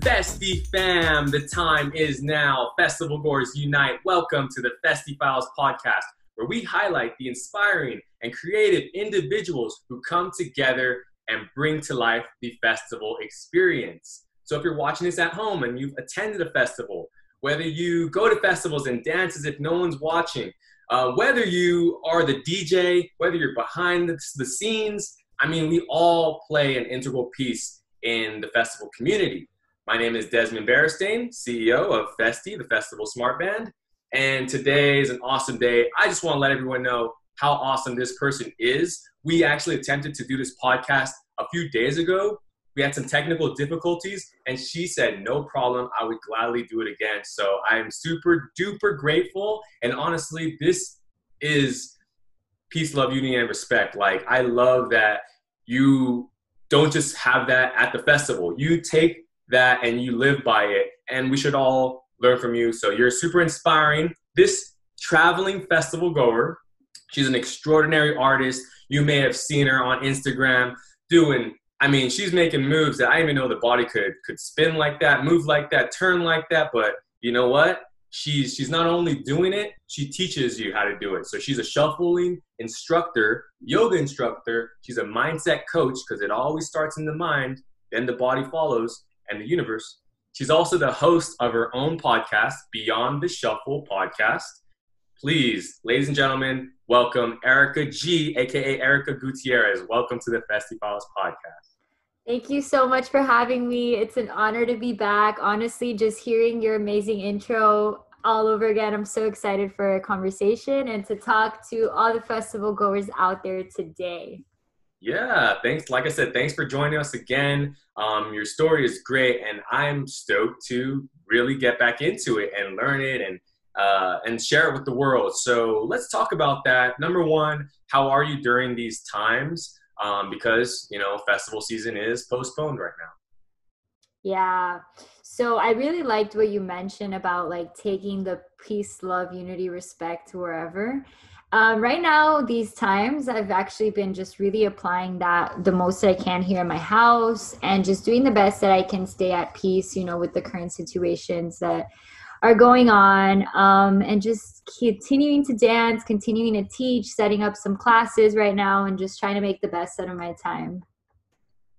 Festiie fam, the time is now. Festival goers unite. Welcome to the Festiie Files podcast, where we highlight the inspiring and creative individuals who come together and bring to life the festival experience. So if you're watching this at home and you've attended a festival, whether you go to festivals and dance as if no one's watching, uh, whether you are the DJ, whether you're behind the, the scenes, I mean, we all play an integral piece in the festival community. My name is Desmond Beristain, CEO of Festiie, the Festival Smart Band. And today is an awesome day. I just want to let everyone know how awesome this person is. We actually attempted to do this podcast a few days ago. We had some technical difficulties, and she said, No problem. I would gladly do it again. So I'm super duper grateful. And honestly, this is peace, love, unity, and respect. Like, I love that you don't just have that at the festival. You take that and you live by it, and we should all learn from you. So you're super inspiring. This traveling festival goer, she's an extraordinary artist. You may have seen her on Instagram doing. I mean, she's making moves that I didn't even know the body could could spin like that, move like that, turn like that. But you know what? she's she's not only doing it she teaches you how to do it so she's a shuffling instructor yoga instructor she's a mindset coach because it always starts in the mind then the body follows and the universe she's also the host of her own podcast beyond the shuffle podcast please ladies and gentlemen welcome Erika g aka Erika gutierrez welcome to the Festiie Files podcast Thank you so much for having me. It's an honor to be back. Honestly, just hearing your amazing intro all over again, I'm so excited for a conversation and to talk to all the festival goers out there today. Yeah, thanks. Like I said, thanks for joining us again. Um, your story is great, and I'm stoked to really get back into it and learn it and uh, and share it with the world. So let's talk about that. Number one, how are you during these times? um, because you know festival season is postponed right now. Yeah. So I really liked what you mentioned about like taking the peace, love, unity, respect wherever. Um, right now, these times, I've actually been just really applying that the most that I can here in my house and just doing the best that I can stay at peace, you know, with the current situations that are going on um, and just continuing to dance, continuing to teach, setting up some classes right now, and just trying to make the best out of my time.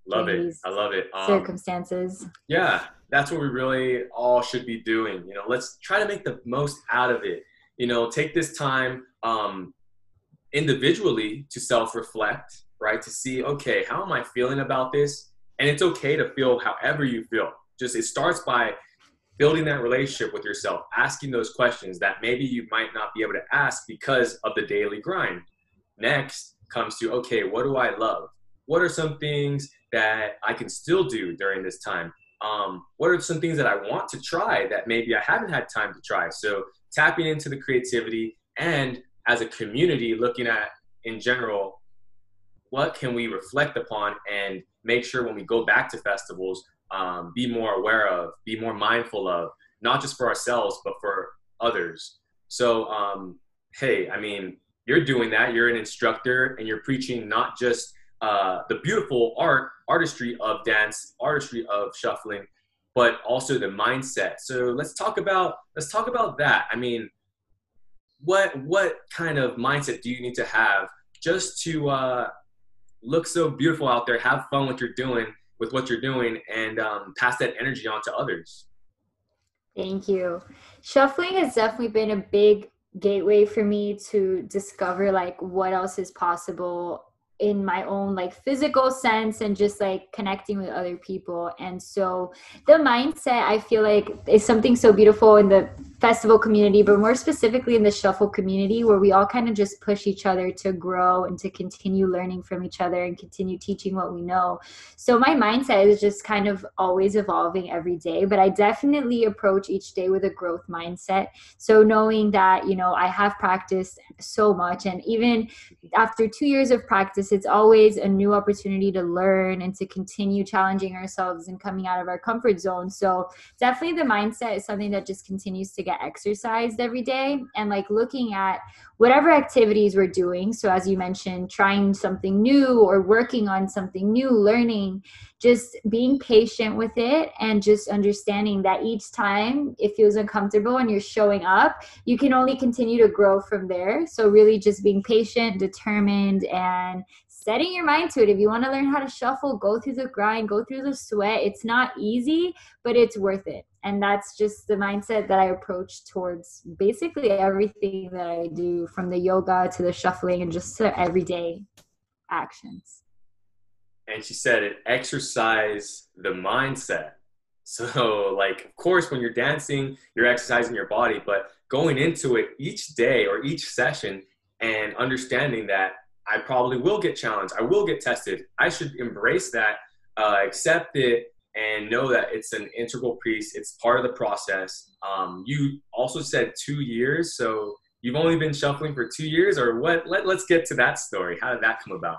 Love it. I love it. Um, circumstances. Yeah, that's what we really all should be doing. You know, let's try to make the most out of it. You know, take this time um, individually to self reflect, right? To see, okay, how am I feeling about this? And it's okay to feel however you feel. Just it starts by building that relationship with yourself, asking those questions that maybe you might not be able to ask because of the daily grind. Next comes to, okay, what do I love? What are some things that I can still do during this time? Um, what are some things that I want to try that maybe I haven't had time to try? So tapping into the creativity and as a community looking at in general, what can we reflect upon and make sure when we go back to festivals, um, be more aware of, be more mindful of, not just for ourselves, but for others. So, um, hey, I mean, you're doing that. You're an instructor and you're preaching not just uh, the beautiful art, artistry of dance, artistry of shuffling, but also the mindset. So let's talk about let's talk about that. I mean, what what kind of mindset do you need to have just to uh, look so beautiful out there, have fun what you're doing, with what you're doing and um, pass that energy on to others. Thank you. Shuffling has definitely been a big gateway for me to discover like what else is possible in my own like physical sense and just like connecting with other people and so the mindset i feel like is something so beautiful in the festival community, but more specifically in the shuffle community, where we all kind of just push each other to grow and to continue learning from each other and continue teaching what we know. So my mindset is just kind of always evolving every day, but I definitely approach each day with a growth mindset. So knowing that, you know, I have practiced so much, and even after two years of practice, just it's always a new opportunity to learn and to continue challenging ourselves and coming out of our comfort zone. So definitely the mindset is something that just continues to get exercised every day. And like looking at whatever activities we're doing so as you mentioned trying something new or working on something new learning just being patient with it and just understanding that each time it feels uncomfortable and you're showing up, you can only continue to grow from there. So, really, just being patient, determined, and setting your mind to it. If you want to learn how to shuffle, go through the grind, go through the sweat. It's not easy, but it's worth it. And that's just the mindset that I approach towards basically everything that I do from the yoga to the shuffling and just to everyday actions. And she said it exercise the mindset. So like of course when you're dancing you're exercising your body but going into it each day or each session and understanding that i probably will get challenged i will get tested i should embrace that uh, accept it and know that it's an integral piece. It's part of the process. Um, you also said two years so you've only been shuffling for two years or what? Let, let's get to that story. How did that come about?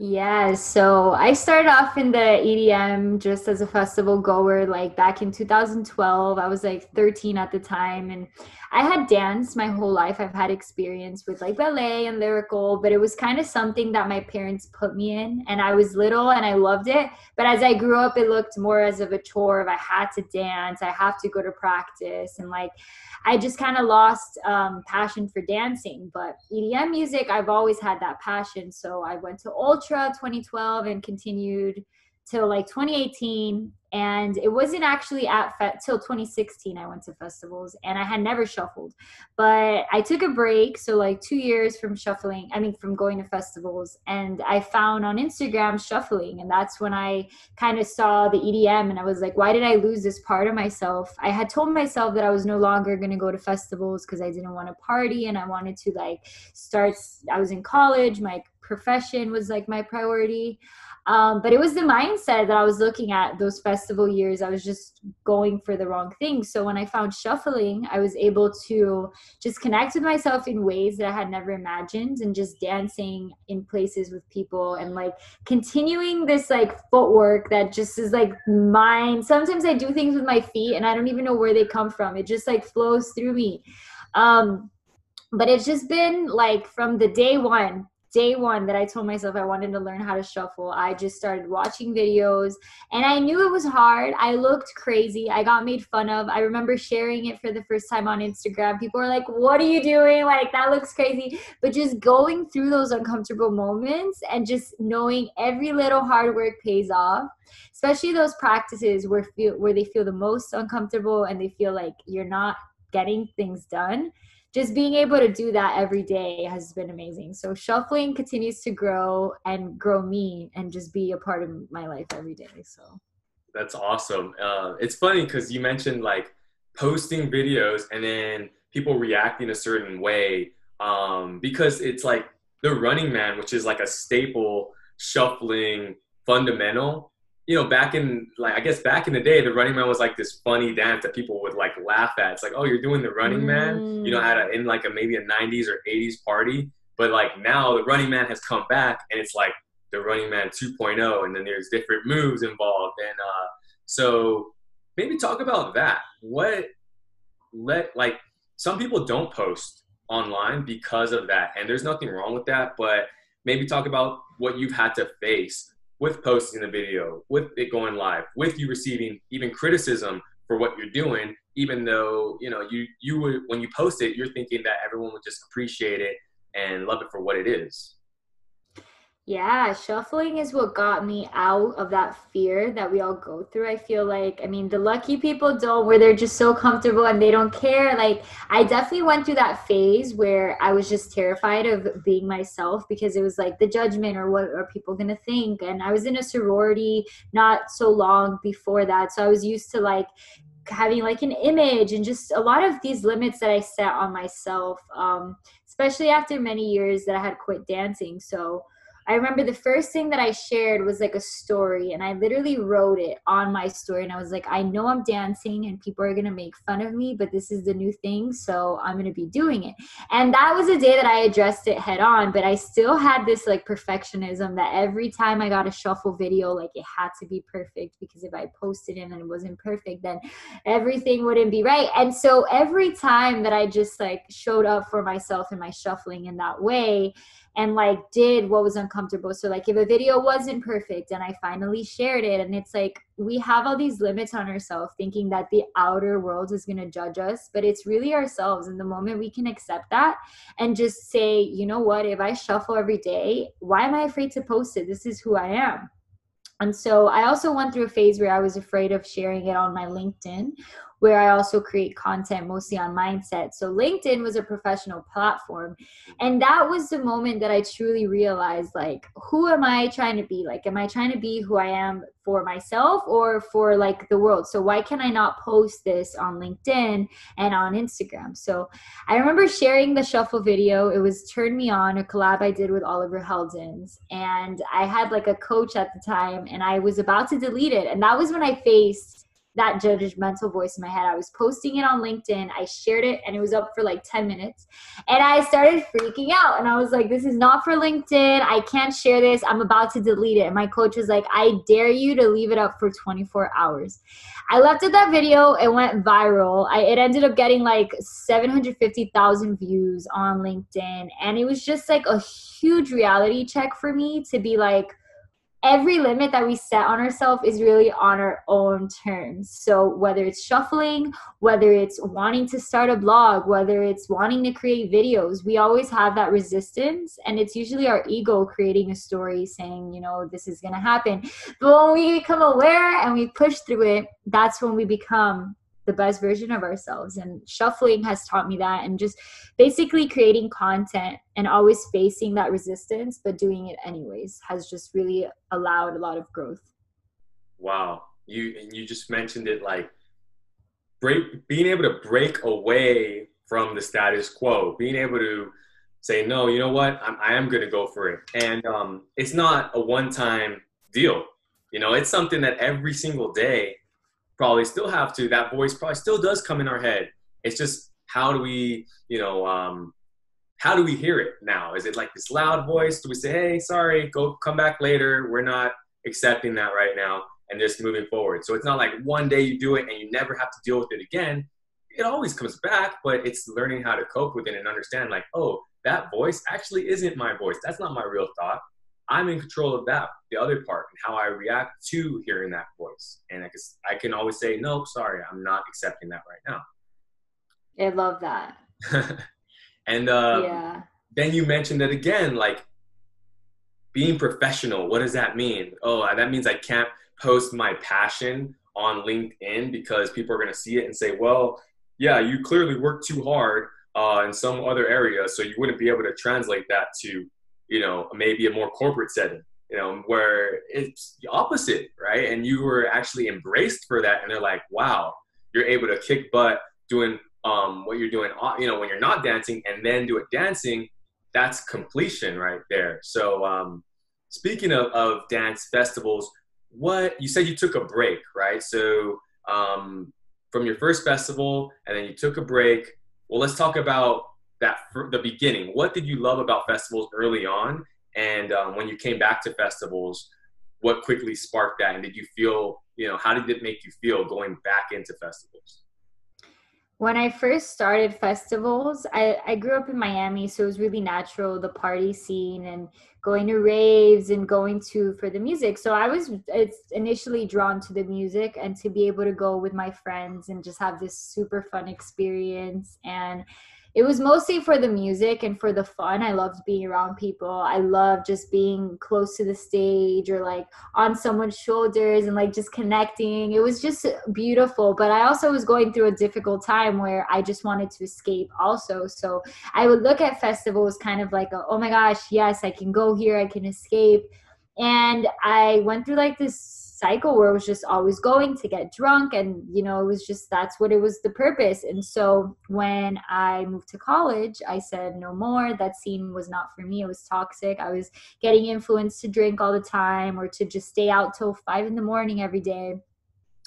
Yeah, so I started off in the EDM just as a festival goer, like back in 2012. I was like 13 at the time, and I had danced my whole life. I've had experience with like ballet and lyrical, but it was kind of something that my parents put me in, and I was little and I loved it. But as I grew up, it looked more as of a chore. If I had to dance, I have to go to practice, and like I just kind of lost um, passion for dancing. But EDM music, I've always had that passion. So I went to Ultra 2012 and continued till like 2018 and it wasn't actually at fe- till 2016 i went to festivals and i had never shuffled. But i took a break so like two years from shuffling i mean from going to festivals and i found on instagram shuffling and that's when i kind of saw the edm and i was like why did i lose this part of myself? I had told myself that i was no longer going to go to festivals because i didn't want to party and i wanted to like start i was in college my profession was like my priority um, but it was the mindset that I was looking at those festival years. I was just going for the wrong thing. So when I found shuffling, I was able to just connect with myself in ways that I had never imagined and just dancing in places with people and like continuing this like footwork that just is like mine. Sometimes I do things with my feet and I don't even know where they come from. It just like flows through me. Um, but it's just been like from the day one day one that I told myself I wanted to learn how to shuffle, I just started watching videos and I knew it was hard. I looked crazy. I got made fun of. I remember sharing it for the first time on Instagram. People were like, What are you doing? Like, that looks crazy. But just going through those uncomfortable moments and just knowing every little hard work pays off especially those practices where feel where they feel the most uncomfortable and they feel like you're not getting things done just being able to do that every day has been amazing. So shuffling continues to grow and grow me and just be a part of my life every day. So that's awesome. Uh, it's funny because you mentioned like posting videos and then people reacting a certain way um, because it's like the running man, which is like a staple shuffling fundamental you know, back in like I guess back in the day, the Running Man was like this funny dance that people would like laugh at. It's like, oh, you're doing the Running Man, you know, at a, in like a maybe a '90s or '80s party. But like now, the Running Man has come back, and it's like the Running Man 2.0, and then there's different moves involved, and uh, so maybe talk about that. What let like some people don't post online because of that, and there's nothing wrong with that, but maybe talk about what you've had to face with posting the video, with it going live, with you receiving even criticism for what you're doing, even though you know you you would when you post it, you're thinking that everyone would just appreciate it and love it for what it is. Yeah, shuffling is what got me out of that fear that we all go through. I feel like, I mean, the lucky people don't, where they're just so comfortable and they don't care. Like, I definitely went through that phase where I was just terrified of being myself because it was like the judgment or what are people going to think. And I was in a sorority not so long before that. So I was used to like having like an image and just a lot of these limits that I set on myself, um, especially after many years that I had quit dancing. So, I remember the first thing that I shared was like a story, and I literally wrote it on my story. And I was like, I know I'm dancing, and people are gonna make fun of me, but this is the new thing, so I'm gonna be doing it. And that was a day that I addressed it head on, but I still had this like perfectionism that every time I got a shuffle video, like it had to be perfect because if I posted it and it wasn't perfect, then everything wouldn't be right. And so every time that I just like showed up for myself in my shuffling in that way, and like did what was uncomfortable. So like if a video wasn't perfect and I finally shared it and it's like we have all these limits on ourselves thinking that the outer world is going to judge us, but it's really ourselves and the moment we can accept that and just say, you know what, if I shuffle every day, why am I afraid to post it? This is who I am. And so I also went through a phase where I was afraid of sharing it on my LinkedIn where I also create content mostly on mindset. So LinkedIn was a professional platform. Mm-hmm. And that was the moment that I truly realized like, who am I trying to be? Like, am I trying to be who I am for myself or for like the world? So why can I not post this on LinkedIn and on Instagram? So I remember sharing the shuffle video. It was Turn Me On, a collab I did with Oliver Heldens. And I had like a coach at the time and I was about to delete it. And that was when I faced that judgmental voice in my head. I was posting it on LinkedIn. I shared it and it was up for like 10 minutes. And I started freaking out. And I was like, this is not for LinkedIn. I can't share this. I'm about to delete it. And my coach was like, I dare you to leave it up for 24 hours. I left it that video. It went viral. I, it ended up getting like 750,000 views on LinkedIn. And it was just like a huge reality check for me to be like, every limit that we set on ourselves is really on our own terms. So whether it's shuffling, whether it's wanting to start a blog, whether it's wanting to create videos, we always have that resistance and it's usually our ego creating a story saying, you know, this is going to happen. But when we become aware and we push through it, that's when we become the best version of ourselves. And shuffling has taught me that and just basically creating content and always facing that resistance but doing it anyways has just really allowed a lot of growth. Wow. You and you just mentioned it like break being able to break away from the status quo being able to say no you know what? I'm, I am going to go for it. And um, it's not a one-time deal. You know it's something that every single day probably still have to that voice probably still does come in our head. It's just how do we you know um, how do we hear it now? Is it like this loud voice? Do we say hey sorry go come back later. We're not accepting that right now and just moving forward. So it's not like one day you do it and you never have to deal with it again. It always comes back but it's learning how to cope with it and understand like oh that voice actually isn't my voice. That's not my real thought I'm in control of that, the other part, and how I react to hearing that voice. And I can, I can always say, no, sorry, I'm not accepting that right now. I love that. and uh, yeah. then you mentioned it again, like being professional. What does that mean? Oh, that means I can't post my passion on LinkedIn because people are going to see it and say, well, yeah, you clearly work too hard uh, in some other area, so you wouldn't be able to translate that to you know, maybe a more corporate setting, you know, where it's the opposite, right? And you were actually embraced for that. And they're like, wow, you're able to kick butt doing um, what you're doing, uh, you know, when you're not dancing and then do it dancing. That's completion right there. So, um, speaking of, of dance festivals, what you said you took a break, right? So, um, from your first festival and then you took a break. Well, let's talk about that for the beginning. What did you love about festivals early on, and um, when you came back to festivals, what quickly sparked that? And did you feel, you know, how did it make you feel going back into festivals? When I first started festivals, I, I grew up in Miami, so it was really natural the party scene and going to raves and going to for the music. So I was it's initially drawn to the music and to be able to go with my friends and just have this super fun experience and it was mostly for the music and for the fun. I loved being around people. I loved just being close to the stage or like on someone's shoulders and like just connecting. It was just beautiful. But I also was going through a difficult time where I just wanted to escape also. So I would look at festivals kind of like, a, oh my gosh, yes, I can go here, I can escape and i went through like this cycle where it was just always going to get drunk and you know it was just that's what it was the purpose. And so when i moved to college i said no more. That scene was not for me. It was toxic. I was getting influenced to drink all the time or to just stay out till five in the morning every day.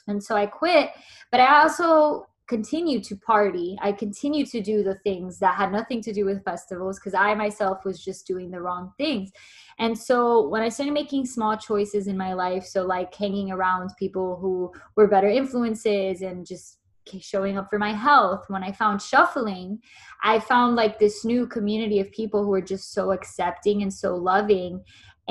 And so i quit. But i also continue to party. I continued to do the things that had nothing to do with festivals because I myself was just doing the wrong things. And so when I started making small choices in my life, so like hanging around people who were better influences and just showing up for my health when i found shuffling i found like this new community of people who were just so accepting and so loving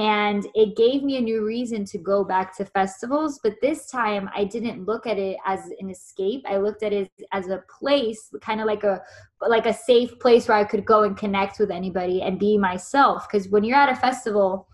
and it gave me a new reason to go back to festivals but this time i didn't look at it as an escape. I looked at it as a place kind of like a like a safe place where i could go and connect with anybody and be myself. Because when you're at a festival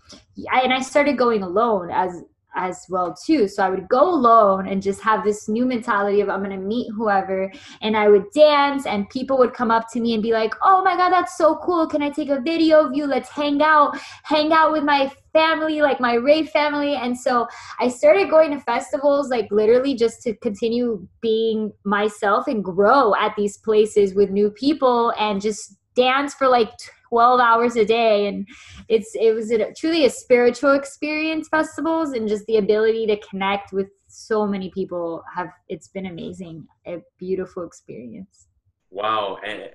I, and i started going alone as as well too. So i would go alone and just have this new mentality of i'm to meet whoever and i would dance and people would come up to me and be like oh my god that's so cool. Can i take a video of you? Let's hang out hang out with my family like my rave family. And so i started going to festivals like literally just to continue being myself and grow at these places with new people and just dance for like 12 hours a day and it's it was a, truly a spiritual experience festivals and just the ability to connect with so many people have it's been amazing a beautiful experience. Wow and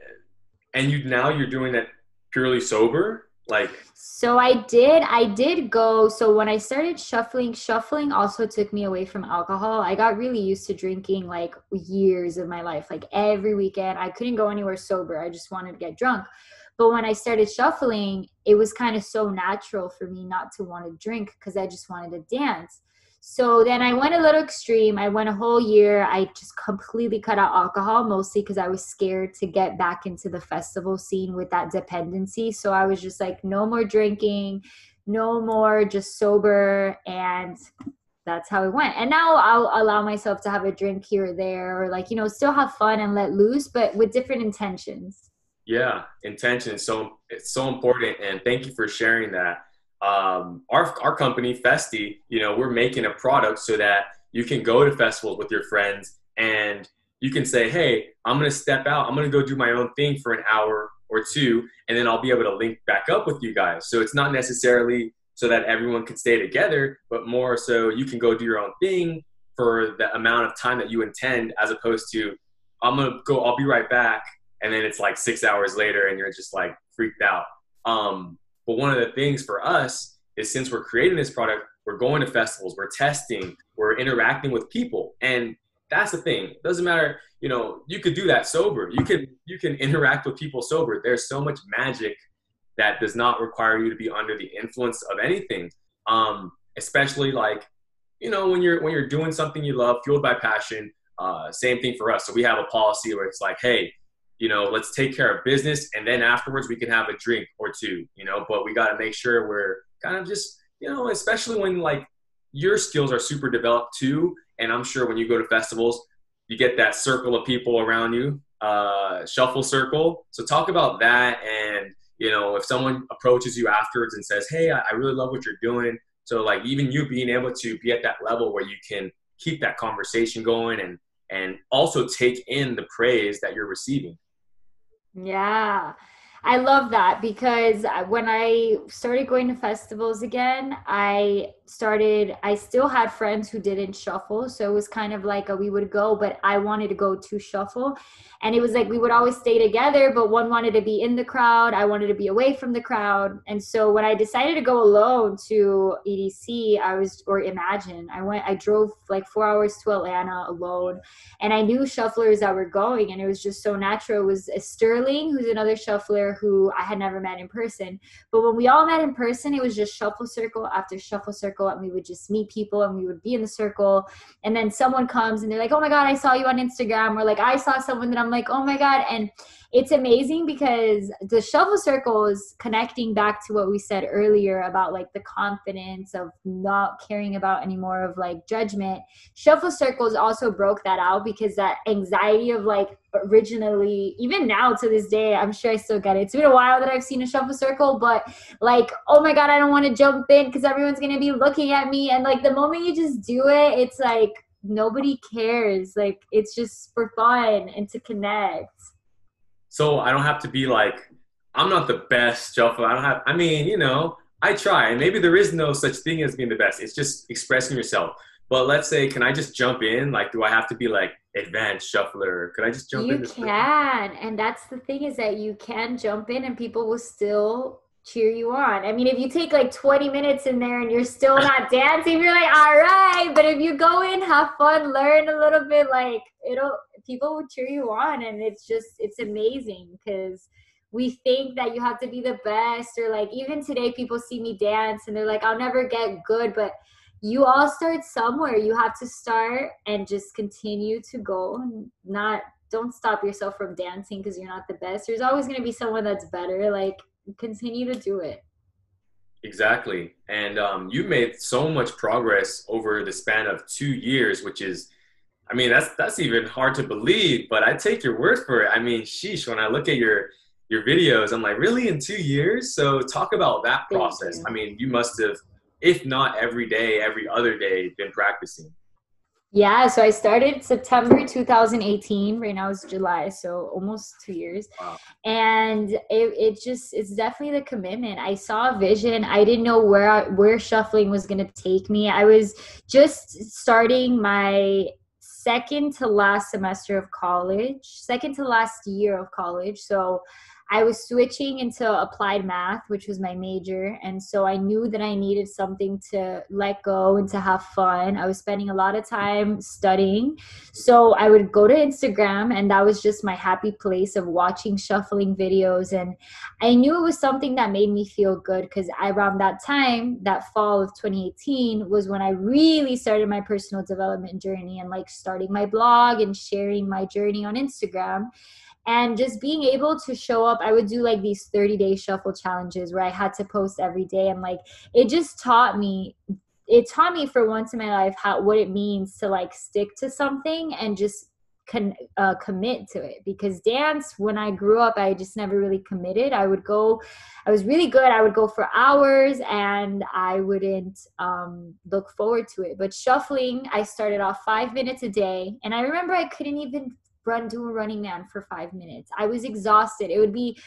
and you now you're doing that purely sober? Like so i did i did go so when i started shuffling shuffling also took me away from alcohol. I got really used to drinking like years of my life like every weekend i couldn't go anywhere sober i just wanted to get drunk but when I started shuffling, it was kind of so natural for me not to want to drink because I just wanted to dance. So then I went a little extreme. I went a whole year. I just completely cut out alcohol, mostly because I was scared to get back into the festival scene with that dependency. So I was just like, no more drinking, no more just sober. And that's how it went. And now I'll allow myself to have a drink here or there, or like, you know, still have fun and let loose, but with different intentions. Yeah, intention so it's so important, and thank you for sharing that. Um, our our company Festiie, you know, we're making a product so that you can go to festivals with your friends and you can say, "Hey, I'm to step out. I'm to go do my own thing for an hour or two, and then I'll be able to link back up with you guys." So it's not necessarily so that everyone can stay together, but more so you can go do your own thing for the amount of time that you intend, as opposed to, "I'm to go. I'll be right back." And then it's like six hours later and you're just like freaked out. Um, but one of the things for us is since we're creating this product we're going to festivals we're testing we're interacting with people. And that's the thing. It doesn't matter you know you could do that sober. You can you can interact with people sober. There's so much magic that does not require you to be under the influence of anything. Um, especially like you know when you're when you're doing something you love fueled by passion uh, same thing for us. So we have a policy where it's like hey you know, let's take care of business and then afterwards we can have a drink or two, you know, but we got to make sure we're kind of just, you know, especially when like your skills are super developed too. And I'm sure when you go to festivals, you get that circle of people around you, uh, shuffle circle. So talk about that. And, you know, if someone approaches you afterwards and says, Hey, I really love what you're doing. So like even you being able to be at that level where you can keep that conversation going and, and also take in the praise that you're receiving. Yeah. I love that because uh, when I started going to festivals again, I started i still had friends who didn't shuffle so it was kind of like a, we would go but i wanted to go to shuffle. And it was like we would always stay together but one wanted to be in the crowd i wanted to be away from the crowd. And so when i decided to go alone to edc i was or imagine i went i drove like four hours to atlanta alone. And i knew shufflers that were going and it was just so natural. It was sterling who's another shuffler who i had never met in person. But when we all met in person it was just shuffle circle after shuffle circle circle and we would just meet people and we would be in the circle. And then someone comes and they're like oh my god i saw you on instagram or like i saw someone that i'm like oh my god and it's amazing because the shuffle circle is connecting back to what we said earlier about like the confidence of not caring about anymore of like judgment. Shuffle circles also broke that out because that anxiety of like originally even now to this day i'm sure i still get it. It's been a while that i've seen a shuffle circle but like oh my god i don't want to jump in because everyone's gonna be looking at me. And like the moment you just do it it's like nobody cares. Like it's just for fun and to connect so i don't have to be like i'm not the best shuffler i don't have i mean you know i try and maybe there is no such thing as being the best it's just expressing yourself but let's say, can I just jump in? Like, do I have to be like advanced shuffler? Could I just jump you in? You can, and that's the thing is that you can jump in, and people will still cheer you on. I mean, if you take like 20 minutes in there and you're still not dancing, you're like, all right. But if you go in, have fun, learn a little bit, like it'll people will cheer you on, and it's just it's amazing because we think that you have to be the best or like even today people see me dance and they're like i'll never get good but you all start somewhere. You have to start and just continue to go and not don't stop yourself from dancing because you're not the best. There's always going to be someone that's better like continue to do it. Exactly. And um, you made so much progress over the span of two years which is i mean that's that's even hard to believe but i take your word for it i mean sheesh when i look at your your videos i'm like really in two years so talk about that process i mean you must have if not every day, every other day, been practicing? Yeah, so I started September 2018. Right now it's July, so almost two years. Wow. And it, it just it's definitely the commitment. I saw a vision. I didn't know where I, where shuffling was going to take me. I was just starting my second to last semester of college, second to last year of college. So I was switching into applied math, which was my major. And so I knew that I needed something to let go and to have fun. I was spending a lot of time studying. So I would go to Instagram, and that was just my happy place of watching shuffling videos. And I knew it was something that made me feel good because around that time, that fall of 2018, was when I really started my personal development journey and like starting my blog and sharing my journey on Instagram and just being able to show up i would do like these 30 day shuffle challenges where i had to post every day. And like it just taught me it taught me for once in my life how what it means to like stick to something and just con, uh, commit to it. Because dance when i grew up i just never really committed. I would go i was really good. I would go for hours and i wouldn't um, look forward to it. But shuffling i started off five minutes a day. And i remember i couldn't even run do a running man for five minutes. I was exhausted. It would be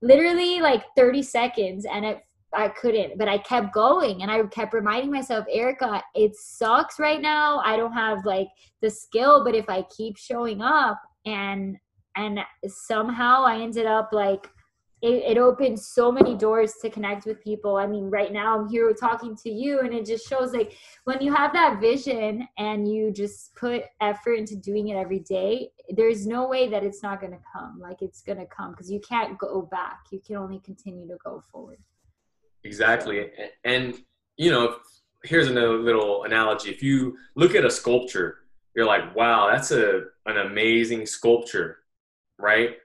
literally like 30 seconds and it I couldn't, but I kept going and I kept reminding myself, Erika, it sucks right now. I don't have like the skill, but if I keep showing up and and somehow I ended up like it, it opens so many doors to connect with people. I mean, right now I'm here talking to you, and it just shows like when you have that vision and you just put effort into doing it every day, there's no way that it's not going to come. Like it's going to come because you can't go back. You can only continue to go forward. Exactly. And, you know, here's another little analogy. If you look at a sculpture, you're like, wow, that's a, an amazing sculpture, right?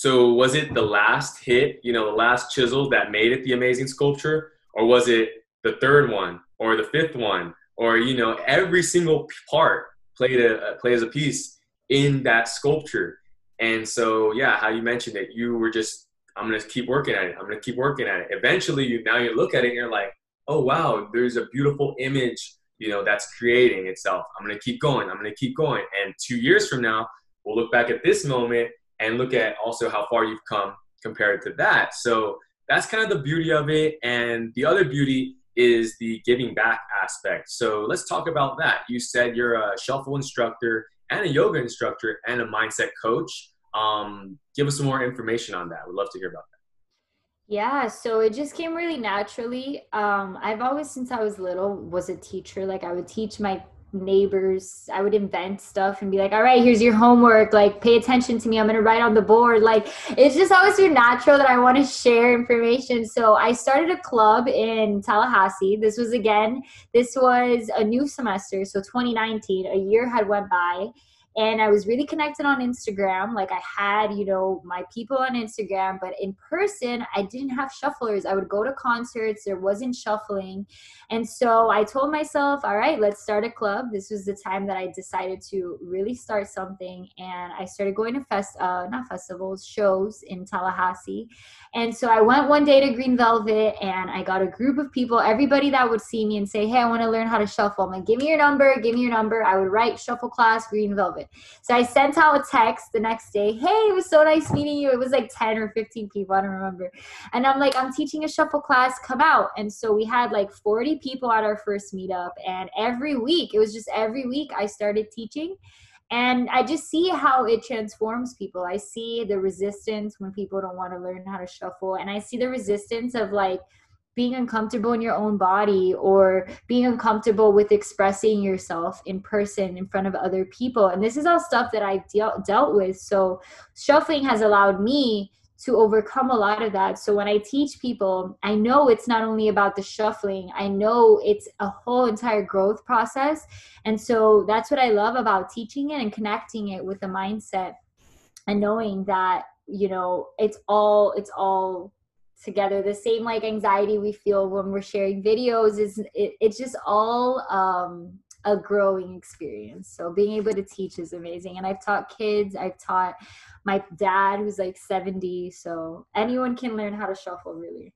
So was it the last hit, you know, the last chisel that made it the amazing sculpture, or was it the third one or the fifth one, or you know, every single part played a plays a piece in that sculpture? And so, yeah, how you mentioned it, you were just, I'm gonna keep working at it. I'm gonna keep working at it. Eventually, you now you look at it and you're like, oh wow, there's a beautiful image, you know, that's creating itself. I'm gonna keep going. I'm gonna keep going. And two years from now, we'll look back at this moment and look at also how far you've come compared to that. So that's kind of the beauty of it. And the other beauty is the giving back aspect. So let's talk about that. You said you're a shuffle instructor and a yoga instructor and a mindset coach. Um, give us some more information on that. We'd love to hear about that. Yeah, so it just came really naturally. Um, I've always, since I was little, was a teacher. Like I would teach my neighbors i would invent stuff and be like all right here's your homework. Like pay attention to me. I'm gonna write on the board. Like it's just always so natural that i want to share information. So i started a club in tallahassee. This was again this was a new semester so 2019 a year had went by and I was really connected on Instagram. Like I had, you know, my people on Instagram, but in person, I didn't have shufflers. I would go to concerts, there wasn't shuffling. And so I told myself, all right, let's start a club. This was the time that I decided to really start something. And I started going to fest, uh, not festivals, shows in Tallahassee. And so I went one day to Green Velvet and I got a group of people, everybody that would see me and say, Hey, I want to learn how to shuffle. I'm like, give me your number, give me your number. I would write shuffle class, Green Velvet. So I sent out a text the next day, Hey, it was so nice meeting you. It was like 10 or 15 people, I don't remember. And I'm like, I'm teaching a shuffle class, come out. And so we had like 40 people at our first meetup. And every week, it was just every week I started teaching and i just see how it transforms people i see the resistance when people don't want to learn how to shuffle and i see the resistance of like being uncomfortable in your own body or being uncomfortable with expressing yourself in person in front of other people and this is all stuff that i've dealt dealt with so shuffling has allowed me to overcome a lot of that. So when I teach people, I know it's not only about the shuffling, I know it's a whole entire growth process. And so that's what I love about teaching it and connecting it with the mindset and knowing that, you know, it's all it's all together the same like anxiety we feel when we're sharing videos is it, it's just all um a growing experience. So being able to teach is amazing. And I've taught kids, I've taught my dad who's like 70. So anyone can learn how to shuffle really.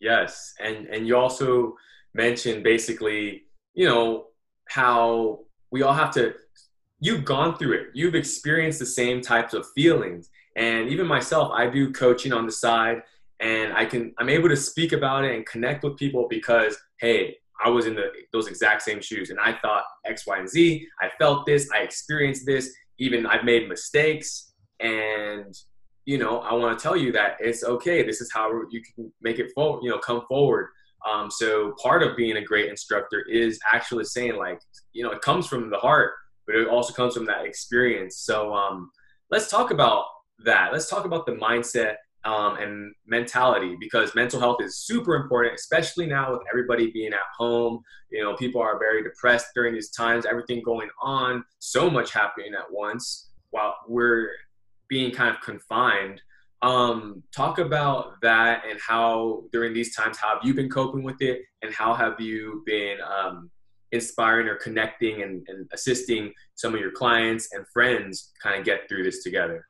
Yes. And and you also mentioned basically, you know, how we all have to you've gone through it. You've experienced the same types of feelings. And even myself, I do coaching on the side and I can I'm able to speak about it and connect with people because hey, I was in the, those exact same shoes and I thought X, Y, and Z. I felt this, I experienced this, even I've made mistakes. And, you know, I want to tell you that it's okay. This is how you can make it forward, you know, come forward. Um, so part of being a great instructor is actually saying like, you know, it comes from the heart, but it also comes from that experience. So um, let's talk about that. Let's talk about the mindset um, and mentality because mental health is super important, especially now with everybody being at home. You know, people are very depressed during these times, everything going on, so much happening at once while we're being kind of confined. Um, talk about that and how during these times, how have you been coping with it and how have you been um, inspiring or connecting and, and assisting some of your clients and friends kind of get through this together?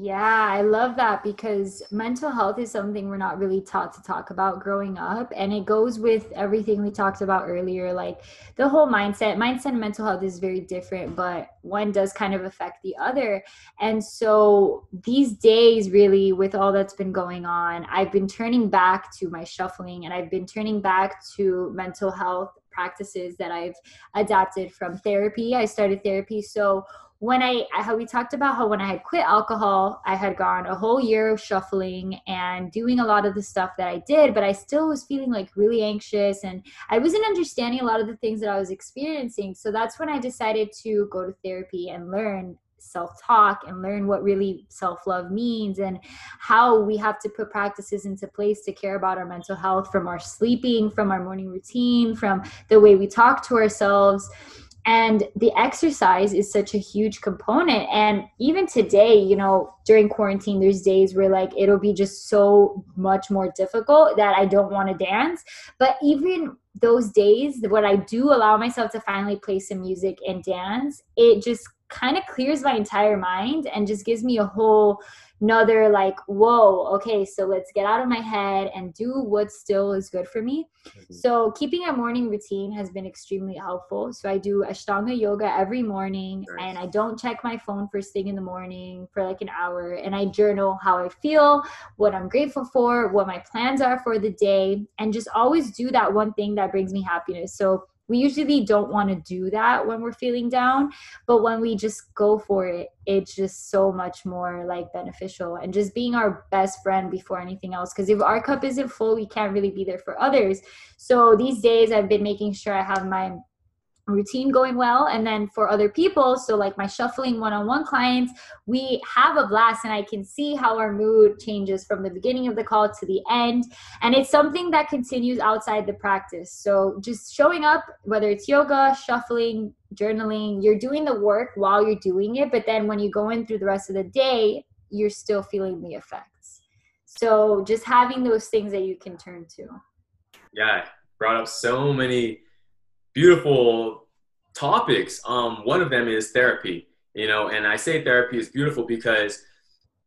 Yeah, I love that because mental health is something we're not really taught to talk about growing up. And it goes with everything we talked about earlier like the whole mindset. Mindset and mental health is very different, but one does kind of affect the other. And so these days, really, with all that's been going on, I've been turning back to my shuffling and I've been turning back to mental health practices that I've adapted from therapy. I started therapy. So when I how we talked about how when I had quit alcohol, I had gone a whole year of shuffling and doing a lot of the stuff that I did, but I still was feeling like really anxious and I wasn't understanding a lot of the things that I was experiencing. So that's when I decided to go to therapy and learn self-talk and learn what really self-love means and how we have to put practices into place to care about our mental health from our sleeping from our morning routine from the way we talk to ourselves and the exercise is such a huge component. And even today you know during quarantine there's days where like it'll be just so much more difficult that i don't want to dance. But even those days what i do allow myself to finally play some music and dance it just kind of clears my entire mind and just gives me a whole another like whoa okay so let's get out of my head and do what still is good for me mm-hmm. so keeping a morning routine has been extremely helpful so i do ashtanga yoga every morning nice. and i don't check my phone first thing in the morning for like an hour and i journal how i feel what i'm grateful for what my plans are for the day and just always do that one thing that brings me happiness so we usually don't want to do that when we're feeling down but when we just go for it it's just so much more like beneficial and just being our best friend before anything else. Because if our cup isn't full we can't really be there for others. So these days i've been making sure i have my routine going well. And then for other people so like my shuffling one-on-one clients we have a blast and i can see how our mood changes from the beginning of the call to the end. And it's something that continues outside the practice. So just showing up whether it's yoga shuffling journaling you're doing the work while you're doing it. But then when you go in through the rest of the day you're still feeling the effects. So just having those things that you can turn to. Yeah brought up so many beautiful topics. Um, one of them is therapy, you know, and I say therapy is beautiful because,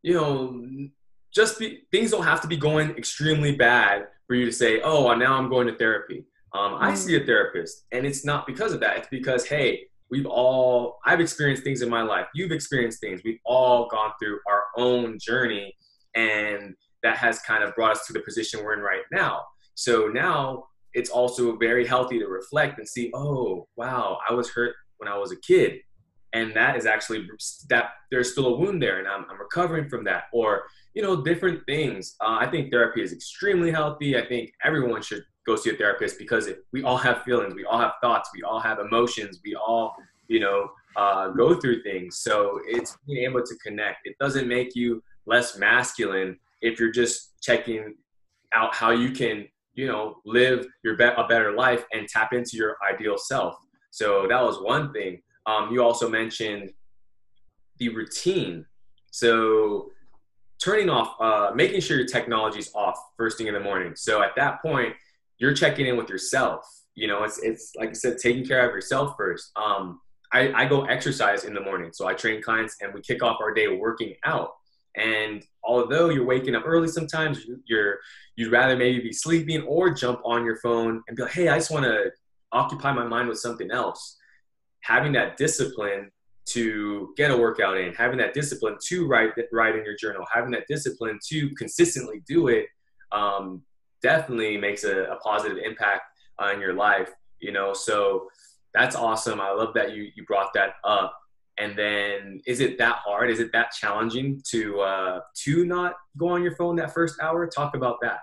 you know, just be, things don't have to be going extremely bad for you to say, oh, now I'm going to therapy. Um, I see a therapist, and it's not because of that. It's because, hey, we've all, I've experienced things in my life. You've experienced things. We've all gone through our own journey, and that has kind of brought us to the position we're in right now. So now it's also very healthy to reflect and see, oh, wow, I was hurt when I was a kid. And that is actually that there's still a wound there and I'm, I'm recovering from that. Or, you know, different things. Uh, I think therapy is extremely healthy. I think everyone should go see a therapist because it, we all have feelings, we all have thoughts, we all have emotions, we all, you know, uh, go through things. So it's being able to connect. It doesn't make you less masculine if you're just checking out how you can you know live your be- a better life and tap into your ideal self. So that was one thing. Um, you also mentioned the routine. So turning off uh, making sure your technology is off first thing in the morning. So at that point you're checking in with yourself. You know it's it's like i said taking care of yourself first. Um, I, I go exercise in the morning. So i train clients and we kick off our day working out and although you're waking up early sometimes, you're you'd rather maybe be sleeping or jump on your phone and be like, hey, I just want to occupy my mind with something else. Having that discipline to get a workout in, having that discipline to write write in your journal, having that discipline to consistently do it, um, definitely makes a, a positive impact on your life. You know, so that's awesome. I love that you you brought that up and then is it that hard? Is it that challenging to uh to not go on your phone that first hour? Talk about that.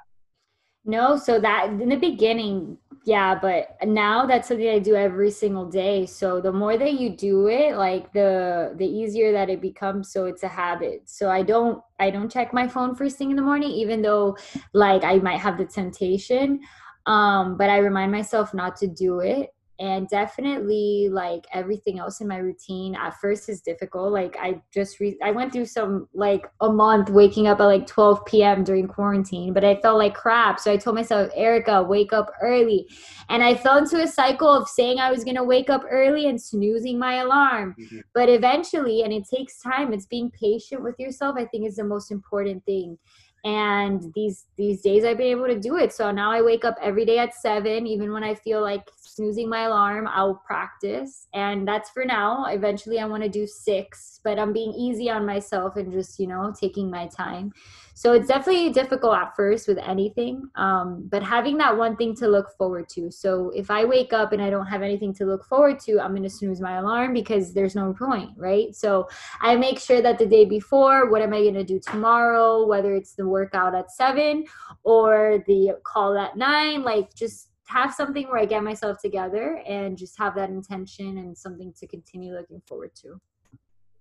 No so that in the beginning yeah but now that's something i do every single day. So the more that you do it like the the easier that it becomes so it's a habit. So i don't i don't check my phone first thing in the morning even though like i might have the temptation. Um but i remind myself not to do it and definitely like everything else in my routine at first is difficult like i just re- i went through some like a month waking up at like 12 p.m during quarantine but i felt like crap so i told myself Erika wake up early and i fell into a cycle of saying i was going to wake up early and snoozing my alarm mm-hmm. but eventually and it takes time it's being patient with yourself i think is the most important thing and these these days i've been able to do it. So now i wake up every day at seven even when i feel like snoozing my alarm i'll practice. And that's for now. Eventually i want to do six but i'm being easy on myself and just you know taking my time. So it's definitely difficult at first with anything um, but having that one thing to look forward to. So if i wake up and i don't have anything to look forward to i'm going to snooze my alarm because there's no point right? So i make sure that the day before what am i going to do tomorrow? Whether it's the workout at seven or the call at nine like just have something where i get myself together and just have that intention and something to continue looking forward to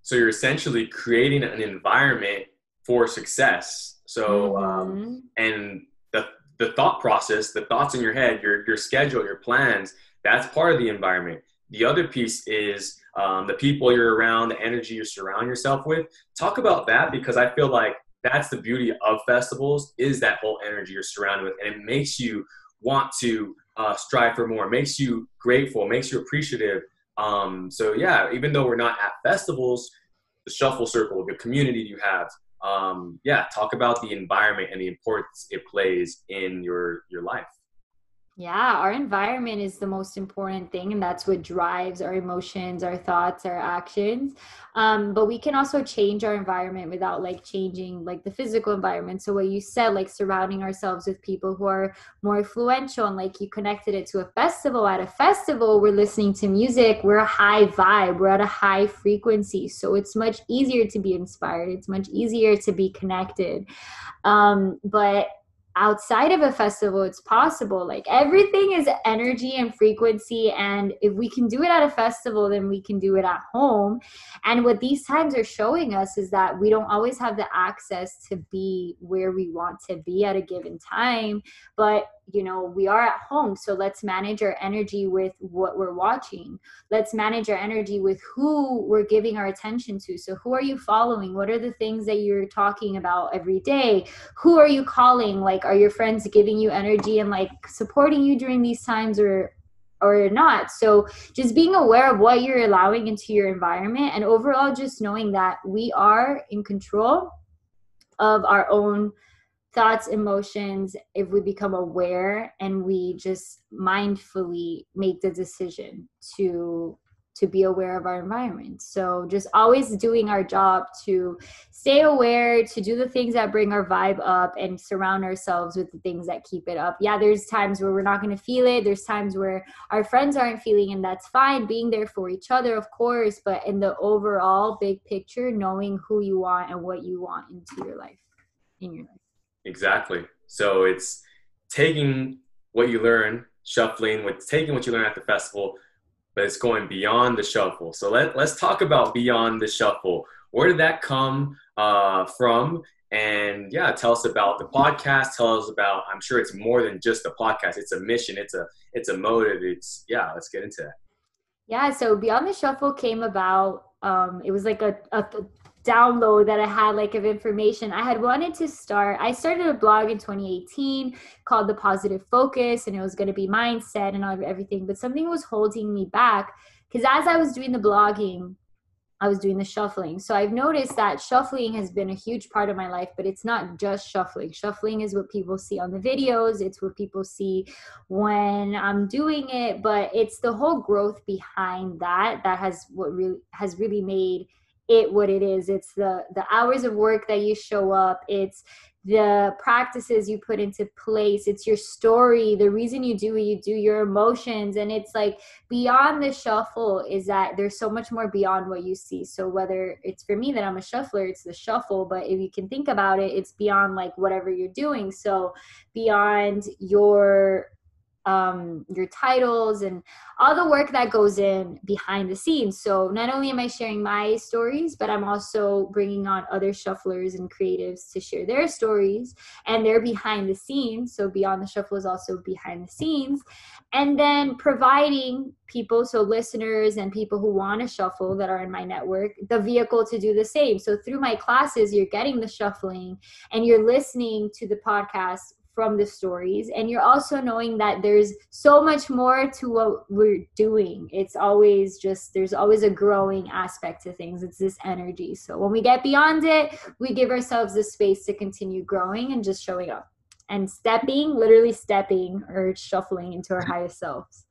so you're essentially creating an environment for success. So, um, mm-hmm. um, and the, the thought process, the thoughts in your head, your, your schedule, your plans, that's part of the environment. The other piece is um, the people you're around, the energy you surround yourself with. Talk about that because I feel like that's the beauty of festivals is that whole energy you're surrounded with, and it makes you want to uh, strive for more, makes you grateful, makes you appreciative. Um, so yeah, even though we're not at festivals, the shuffle circle, the community you have, um, yeah, talk about the environment and the importance it plays in your your life. Yeah, our environment is the most important thing, and that's what drives our emotions, our thoughts, our actions. Um, but we can also change our environment without like changing like the physical environment. So, what you said, like surrounding ourselves with people who are more influential, and like you connected it to a festival. At a festival, we're listening to music, we're a high vibe, we're at a high frequency. So, it's much easier to be inspired, it's much easier to be connected. Um, but outside of a festival it's possible. Like everything is energy and frequency and if we can do it at a festival then we can do it at home. And what these times are showing us is that we don't always have the access to be where we want to be at a given time but you know we are at home. So let's manage our energy with what we're watching. Let's manage our energy with who we're giving our attention to. So who are you following? What are the things that you're talking about every day? Who are you calling? Like are your friends giving you energy and like supporting you during these times or or not? So just being aware of what you're allowing into your environment and overall just knowing that we are in control of our own thoughts, emotions, if we become aware and we just mindfully make the decision to to be aware of our environment. So just always doing our job to stay aware, to do the things that bring our vibe up and surround ourselves with the things that keep it up. Yeah, there's times where we're not going to feel it. There's times where our friends aren't feeling and that's fine being there for each other, of course, but in the overall big picture, knowing who you want and what you want into your life in your life. Exactly. So it's taking what you learn, shuffling with taking what you learn at the festival, but it's going beyond the shuffle. So let, let's talk about beyond the shuffle. Where did that come uh, from? And yeah, tell us about the podcast. Tell us about. I'm sure it's more than just a podcast. It's a mission. It's a it's a motive. It's yeah. Let's get into that. Yeah. So beyond the shuffle came about. Um, it was like a, a download that I had like of information. I had wanted to start, I started a blog in 2018 called The Positive Focus, and it was going to be mindset and everything, but something was holding me back because as I was doing the blogging, I was doing the shuffling. So I've noticed that shuffling has been a huge part of my life, but it's not just shuffling. Shuffling is what people see on the videos, it's what people see when I'm doing it, but it's the whole growth behind that that has what really has really made it what it is. It's the the hours of work that you show up. It's the practices you put into place. It's your story the reason you do what you do your emotions. And it's like beyond the shuffle is that there's so much more beyond what you see. So whether it's for me that i'm a shuffler it's the shuffle. But if you can think about it it's beyond like whatever you're doing. So beyond your um, your titles and all the work that goes in behind the scenes. So not only am I sharing my stories, but I'm also bringing on other shufflers and creatives to share their stories and they're behind the scenes. So beyond the shuffle is also behind the scenes, and then providing people, so listeners and people who want to shuffle that are in my network, the vehicle to do the same. So through my classes, you're getting the shuffling and you're listening to the podcast from the stories and you're also knowing that there's so much more to what we're doing. It's always just there's always a growing aspect to things. It's this energy. So when we get beyond it we give ourselves the space to continue growing and just showing up. And stepping literally stepping or shuffling into our highest selves.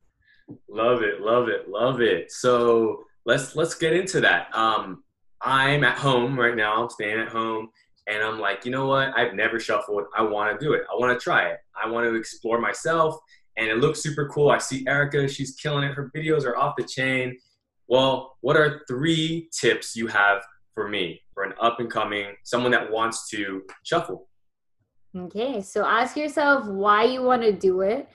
Love it love it love it. So let's let's get into that. Um i'm at home right now i'm staying at home and I'm like, you know what? I've never shuffled. I want to do it. I want to try it. I want to explore myself. And it looks super cool. I see Erika, she's killing it. Her videos are off the chain. Well, what are three tips you have for me, for an up and coming, someone that wants to shuffle? Okay, so ask yourself why you want to do it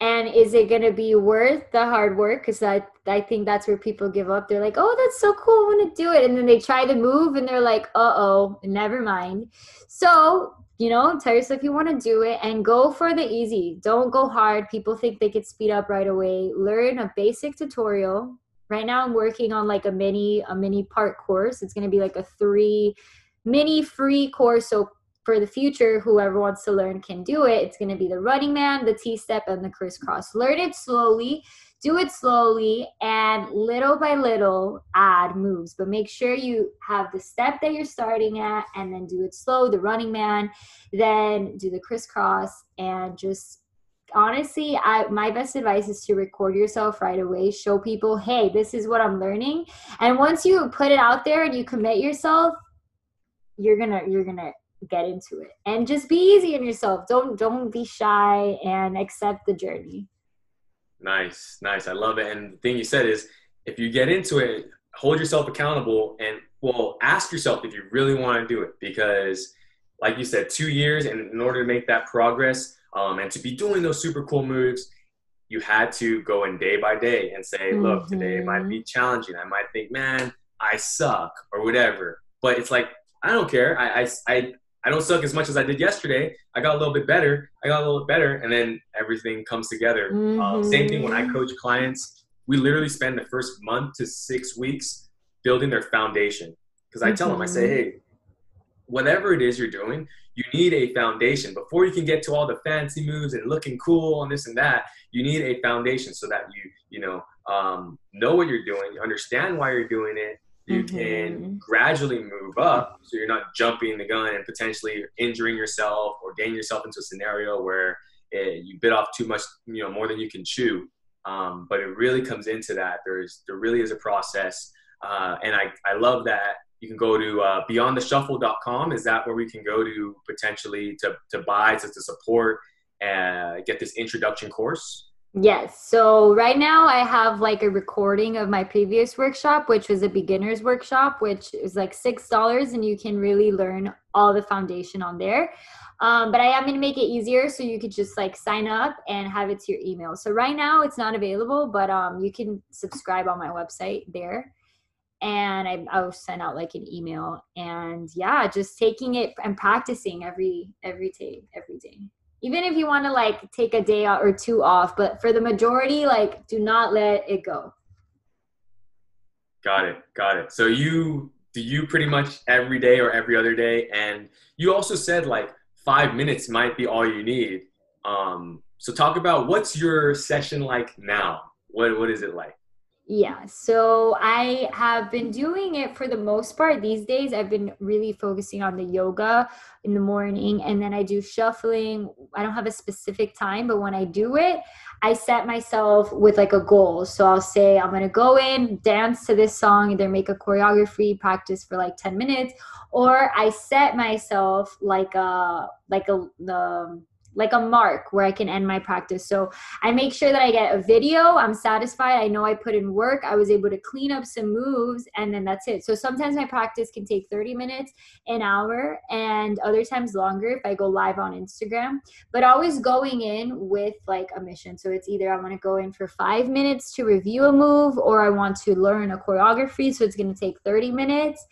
and is it going to be worth the hard work? Because I, I think that's where people give up. They're like oh that's so cool i want to do it. And then they try to move and they're like uh-oh never mind. So you know tell yourself you want to do it and go for the easy. Don't go hard. People think they could speed up right away. Learn a basic tutorial. Right now i'm working on like a mini a mini part course. It's going to be like a three mini free course. So for the future, whoever wants to learn can do it. It's going to be the running man, the T step, and the crisscross. Learn it slowly, do it slowly, and little by little add moves. But make sure you have the step that you're starting at and then do it slow, the running man, then do the crisscross, and just honestly I, my best advice is to record yourself right away show people hey this is what i'm learning and once you put it out there and you commit yourself you're gonna you're gonna get into it and just be easy on yourself don't don't be shy and accept the journey nice nice i love it and the thing you said is if you get into it hold yourself accountable and well ask yourself if you really want to do it because like you said, two years, and in order to make that progress um, and to be doing those super cool moves, you had to go in day by day and say, mm-hmm. look, today might be mm-hmm. challenging. I might think, man, I suck or whatever. But it's like, I don't care. I, I, I, I don't suck as much as I did yesterday. I got a little bit better. I got a little bit better. And then everything comes together. Mm-hmm. Uh, same thing when I coach clients. We literally spend the first month to six weeks building their foundation. Because I tell them, I say, mm-hmm. hey, whatever it is you're doing, you need a foundation. Before you can get to all the fancy moves and looking cool and this and that, you need a foundation so that you, you know, um, know what you're doing, you understand why you're doing it. You mm-hmm. can gradually move up so you're not jumping the gun and potentially injuring yourself or getting yourself into a scenario where it, you bit off too much, you know, more than you can chew. Um, but it really comes into that. There's there really is a process, uh, and I I love that you can go to uh, beyondtheshuffle.com. Is that where we can go to potentially to, to buy, to, to support, and uh, get this introduction course? Yes. So right now I have like a recording of my previous workshop, which was a beginner's workshop, which is like $6 and you can really learn all the foundation on there. Um, but I am going to make it easier so you could just like sign up and have it to your email. So right now it's not available, but um, you can subscribe on my website there and I, I'll send out like an email and yeah just taking it and practicing every every day every day even if you want to like take a day or two off but for the majority like do not let it go. Got it. Got it. So you do you pretty much every day or every other day? And you also said like five minutes might be all you need. Um so talk about what's your session like now? What what is it like yeah, so I have been doing it for the most part these days. I've been really focusing on the yoga in the morning and then I do shuffling. I don't have a specific time, but when I do it, I set myself with like a goal. So I'll say I'm going to go in, dance to this song, either make a choreography, practice for like 10 minutes, or I set myself like a like a the like a mark where I can end my practice. So I make sure that I get a video. I'm satisfied. I know I put in work. I was able to clean up some moves and then that's it. So sometimes my practice can take 30 minutes, an hour, and other times longer if I go live on Instagram. But always going in with like a mission. So it's either I want to go in for five minutes to review a move or I want to learn a choreography. So it's going to take 30 minutes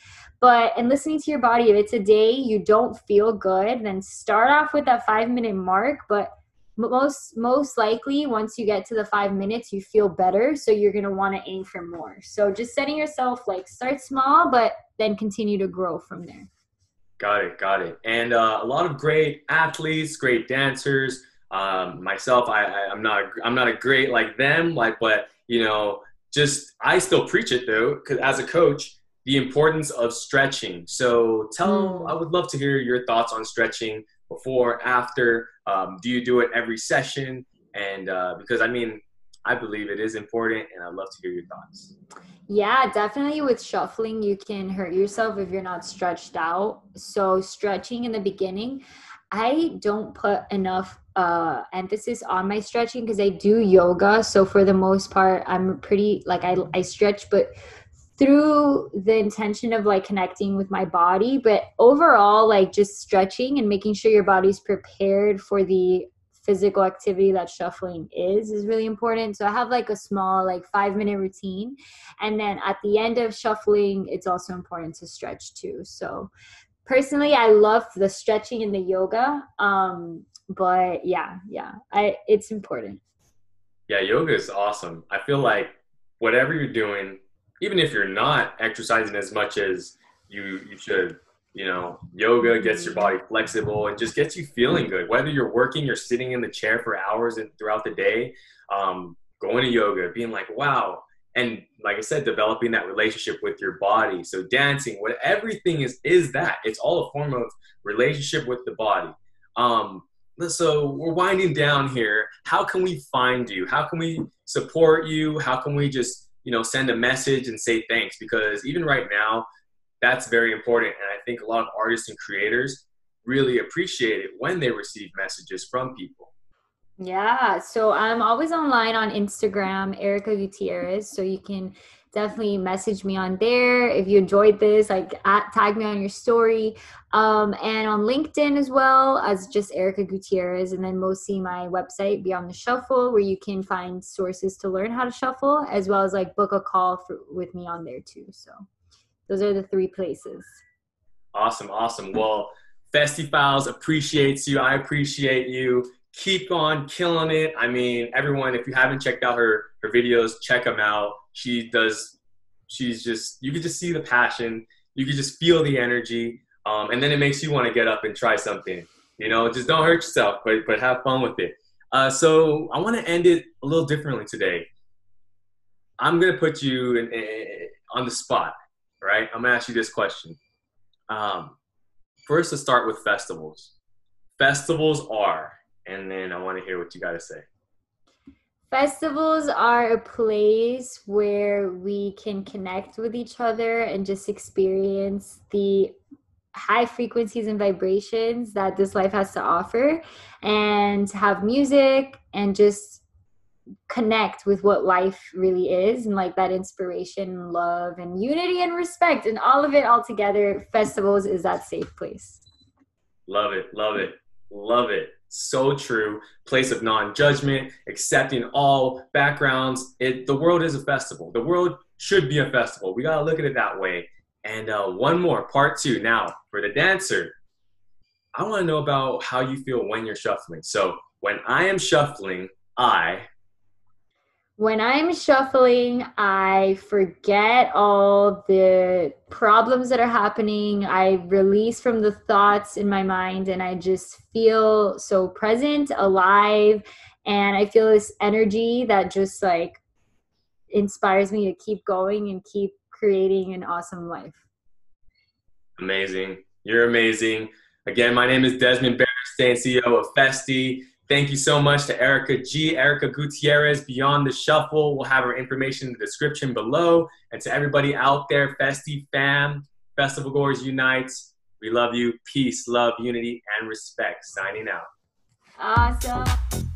but and listening to your body if it's a day you don't feel good then start off with that five minute mark. But most most likely once you get to the five minutes you feel better. So you're to want to aim for more. So just setting yourself like start small but then continue to grow from there. Got it got it. And uh, a lot of great athletes great dancers um, myself I, I i'm not i'm not a great like them like but you know just i still preach it though because as a coach the importance of stretching. So tell, mm. I would love to hear your thoughts on stretching before, after. Um, do you do it every session? And uh, because I mean, I believe it is important, and I'd love to hear your thoughts. Yeah, definitely with shuffling, you can hurt yourself if you're not stretched out. So, stretching in the beginning, I don't put enough uh, emphasis on my stretching because I do yoga. So, for the most part, I'm pretty like I, I stretch, but through the intention of like connecting with my body but overall like just stretching and making sure your body's prepared for the physical activity that shuffling is is really important. So i have like a small like five minute routine and then at the end of shuffling it's also important to stretch too. So personally i love the stretching and the yoga um but yeah yeah i it's important. Yeah yoga is awesome. I feel like whatever you're doing even if you're not exercising as much as you you should you know yoga gets your body flexible and just gets you feeling good. Whether you're working you're sitting in the chair for hours and throughout the day um, going to yoga being like wow. And like i said developing that relationship with your body. So dancing what everything is is that. It's all a form of relationship with the body. Um, so we're winding down here. How can we find you? How can we support you? How can we just you know send a message and say thanks because even right now that's very important and i think a lot of artists and creators really appreciate it when they receive messages from people. Yeah so i'm always online on instagram Erika Gutierrez so you can definitely message me on there if you enjoyed this like at, tag me on your story. Um, and on linkedin as well as just Erika Gutierrez and then mostly my website beyond the shuffle where you can find sources to learn how to shuffle as well as like book a call for, with me on there too. So those are the three places. Awesome awesome. Well Festiie Files appreciates you. I appreciate you. Keep on killing it. I mean everyone if you haven't checked out her her videos check them out she does. She's just. You could just see the passion. You could just feel the energy, um, and then it makes you want to get up and try something. You know, just don't hurt yourself, but but have fun with it. Uh, so I want to end it a little differently today. I'm gonna put you in, in, on the spot, right? I'm gonna ask you this question. Um, first, let's start with festivals. Festivals are, and then I want to hear what you got to say. Festivals are a place where we can connect with each other and just experience the high frequencies and vibrations that this life has to offer and have music and just connect with what life really is and like that inspiration love and unity and respect and all of it all together festivals is that safe place. Love it love it love it so true. Place of non-judgment, accepting all backgrounds. It the world is a festival. The world should be a festival. We gotta look at it that way. And uh, one more, part two. Now for the dancer, I want to know about how you feel when you're shuffling. So when I am shuffling, I when I'm shuffling, I forget all the problems that are happening. I release from the thoughts in my mind and I just feel so present, alive, and I feel this energy that just like inspires me to keep going and keep creating an awesome life. Amazing. You're amazing. Again, my name is Desmond Berenstein, CEO of Festiie. Thank you so much to Erika G, Erika Gutierrez, Beyond the Shuffle. We'll have her information in the description below. And to everybody out there, Festiie fam, Festival Goers Unite, we love you. Peace, love, unity, and respect. Signing out. Awesome.